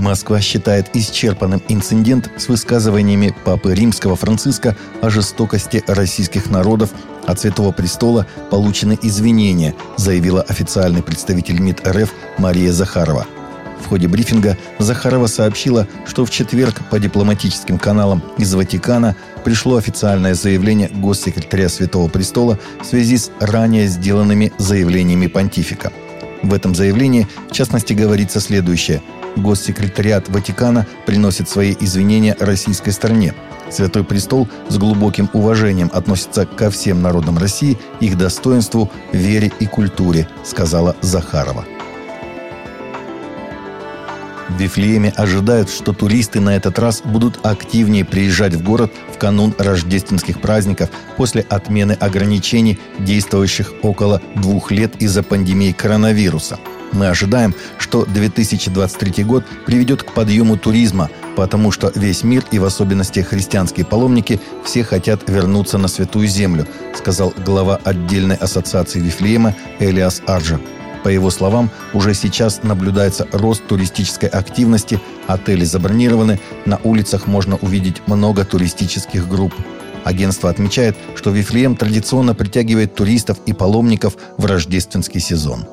Москва считает исчерпанным инцидент с высказываниями Папы Римского Франциска о жестокости российских народов. От Святого Престола получены извинения, заявила официальный представитель МИД РФ Мария Захарова. В ходе брифинга Захарова сообщила, что в четверг по дипломатическим каналам из Ватикана пришло официальное заявление госсекретаря Святого Престола в связи с ранее сделанными заявлениями понтифика. В этом заявлении, в частности, говорится следующее – Госсекретариат Ватикана приносит свои извинения российской стороне. Святой Престол с глубоким уважением относится ко всем народам России, их достоинству, вере и культуре, сказала Захарова. В Вифлееме ожидают, что туристы на этот раз будут активнее приезжать в город в канун рождественских праздников после отмены ограничений, действующих около двух лет из-за пандемии коронавируса – мы ожидаем, что 2023 год приведет к подъему туризма, потому что весь мир и в особенности христианские паломники все хотят вернуться на Святую Землю, сказал глава отдельной ассоциации Вифлеема Элиас Арджа. По его словам, уже сейчас наблюдается рост туристической активности, отели забронированы, на улицах можно увидеть много туристических групп. Агентство отмечает, что Вифлеем традиционно притягивает туристов и паломников в рождественский сезон.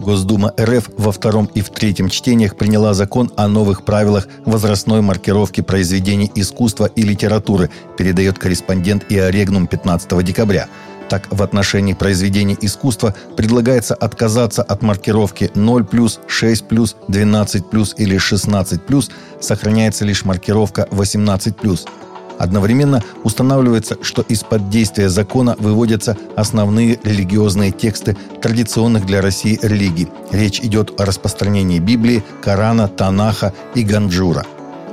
Госдума РФ во втором и в третьем чтениях приняла закон о новых правилах возрастной маркировки произведений искусства и литературы, передает корреспондент ИОРегнум 15 декабря. Так, в отношении произведений искусства предлагается отказаться от маркировки 0+, 6+, 12+, или 16+, сохраняется лишь маркировка 18+. Одновременно устанавливается, что из-под действия закона выводятся основные религиозные тексты традиционных для России религий. Речь идет о распространении Библии, Корана, Танаха и Ганджура.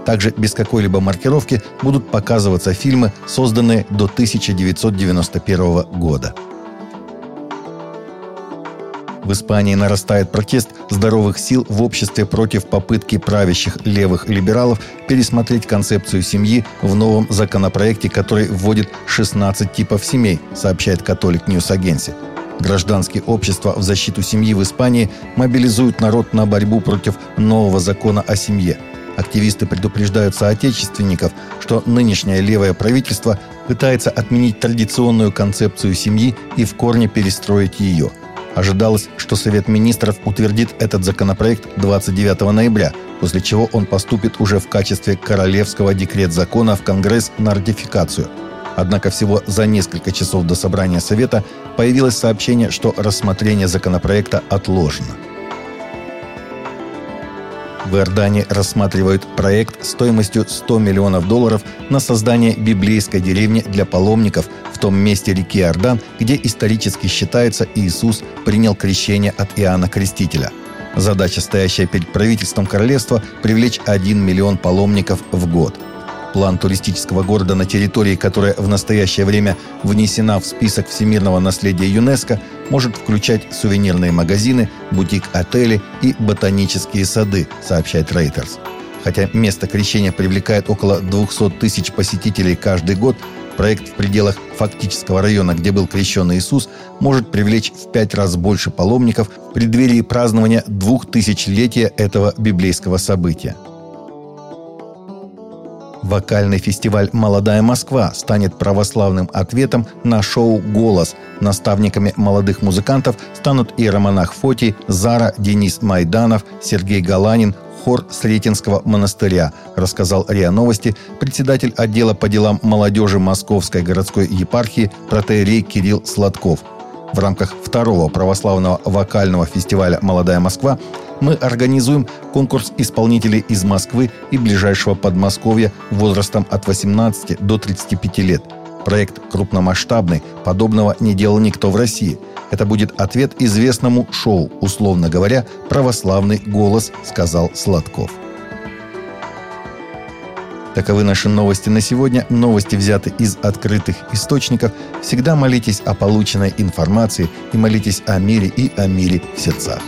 Также без какой-либо маркировки будут показываться фильмы, созданные до 1991 года. В Испании нарастает протест здоровых сил в обществе против попытки правящих левых либералов пересмотреть концепцию семьи в новом законопроекте, который вводит 16 типов семей, сообщает Catholic News Agency. Гражданские общества в защиту семьи в Испании мобилизуют народ на борьбу против нового закона о семье. Активисты предупреждают соотечественников, что нынешнее левое правительство пытается отменить традиционную концепцию семьи и в корне перестроить ее – Ожидалось, что Совет министров утвердит этот законопроект 29 ноября, после чего он поступит уже в качестве королевского декрет-закона в Конгресс на ратификацию. Однако всего за несколько часов до собрания Совета появилось сообщение, что рассмотрение законопроекта отложено. В Иордании рассматривают проект стоимостью 100 миллионов долларов на создание библейской деревни для паломников в том месте реки Иордан, где исторически считается Иисус принял крещение от Иоанна Крестителя. Задача, стоящая перед правительством королевства – привлечь 1 миллион паломников в год – План туристического города на территории, которая в настоящее время внесена в список всемирного наследия ЮНЕСКо, может включать сувенирные магазины, бутик-отели и ботанические сады, сообщает Reuters. Хотя место крещения привлекает около 200 тысяч посетителей каждый год, проект в пределах фактического района, где был крещен Иисус, может привлечь в пять раз больше паломников в преддверии празднования двухтысячелетия этого библейского события. Вокальный фестиваль «Молодая Москва» станет православным ответом на шоу «Голос». Наставниками молодых музыкантов станут иеромонах Фотий, Зара, Денис Майданов, Сергей Галанин, хор Сретенского монастыря, рассказал РИА Новости председатель отдела по делам молодежи Московской городской епархии протеерей Кирилл Сладков – в рамках второго православного вокального фестиваля «Молодая Москва» мы организуем конкурс исполнителей из Москвы и ближайшего Подмосковья возрастом от 18 до 35 лет. Проект крупномасштабный, подобного не делал никто в России. Это будет ответ известному шоу, условно говоря, «Православный голос», сказал Сладков. Таковы наши новости на сегодня. Новости взяты из открытых источников. Всегда молитесь о полученной информации и молитесь о мире и о мире в сердцах.